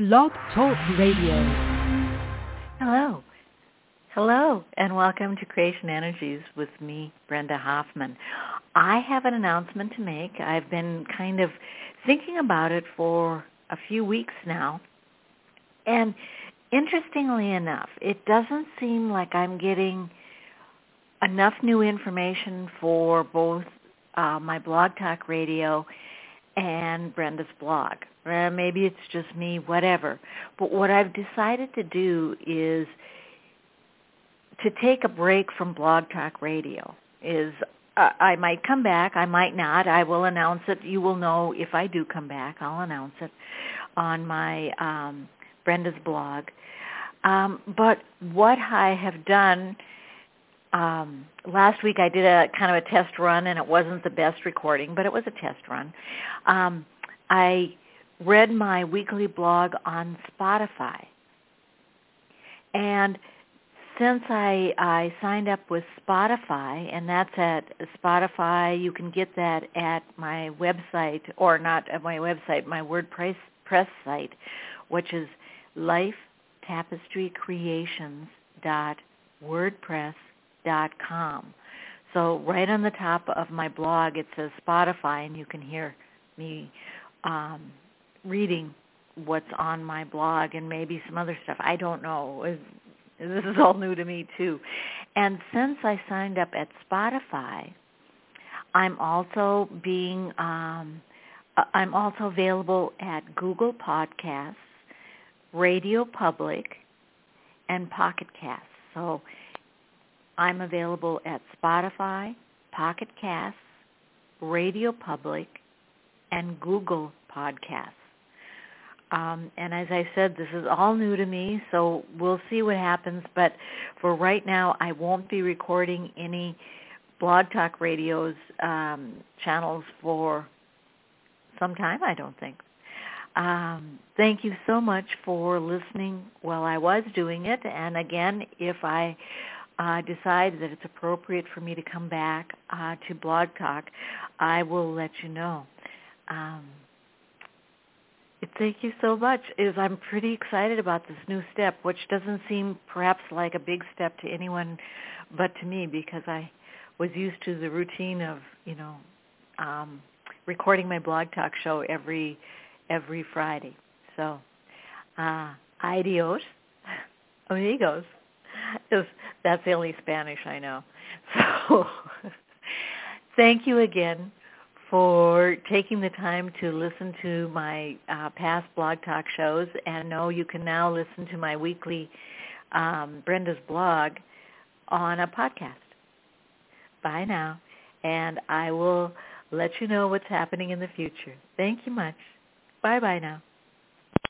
Blog Talk Radio. Hello. Hello, and welcome to Creation Energies with me, Brenda Hoffman. I have an announcement to make. I've been kind of thinking about it for a few weeks now. And interestingly enough, it doesn't seem like I'm getting enough new information for both uh, my blog talk radio and Brenda's blog. Uh, maybe it's just me, whatever. But what I've decided to do is to take a break from Blog Talk Radio. Is uh, I might come back, I might not. I will announce it. You will know if I do come back. I'll announce it on my um, Brenda's blog. Um, but what I have done um, last week, I did a kind of a test run, and it wasn't the best recording, but it was a test run. Um, I read my weekly blog on Spotify. And since I, I signed up with Spotify, and that's at Spotify, you can get that at my website, or not at my website, my WordPress press site, which is lifetapestrycreations.wordpress.com. So right on the top of my blog, it says Spotify, and you can hear me um, reading what's on my blog and maybe some other stuff. I don't know. This is all new to me too. And since I signed up at Spotify, I'm also being um, uh, I'm also available at Google Podcasts, Radio Public, and Pocket Casts. So I'm available at Spotify, Pocket Casts, Radio Public, and Google Podcasts. Um, and as I said, this is all new to me, so we'll see what happens. But for right now, I won't be recording any Blog Talk Radio's um, channels for some time, I don't think. Um, thank you so much for listening while I was doing it. And again, if I uh, decide that it's appropriate for me to come back uh, to Blog Talk, I will let you know. Um, Thank you so much. Is I'm pretty excited about this new step, which doesn't seem perhaps like a big step to anyone but to me because I was used to the routine of, you know, um, recording my blog talk show every every Friday. So, uh, adios, amigos. That's the only Spanish I know. So, thank you again for taking the time to listen to my uh, past blog talk shows and know you can now listen to my weekly um, Brenda's blog on a podcast. Bye now, and I will let you know what's happening in the future. Thank you much. Bye-bye now.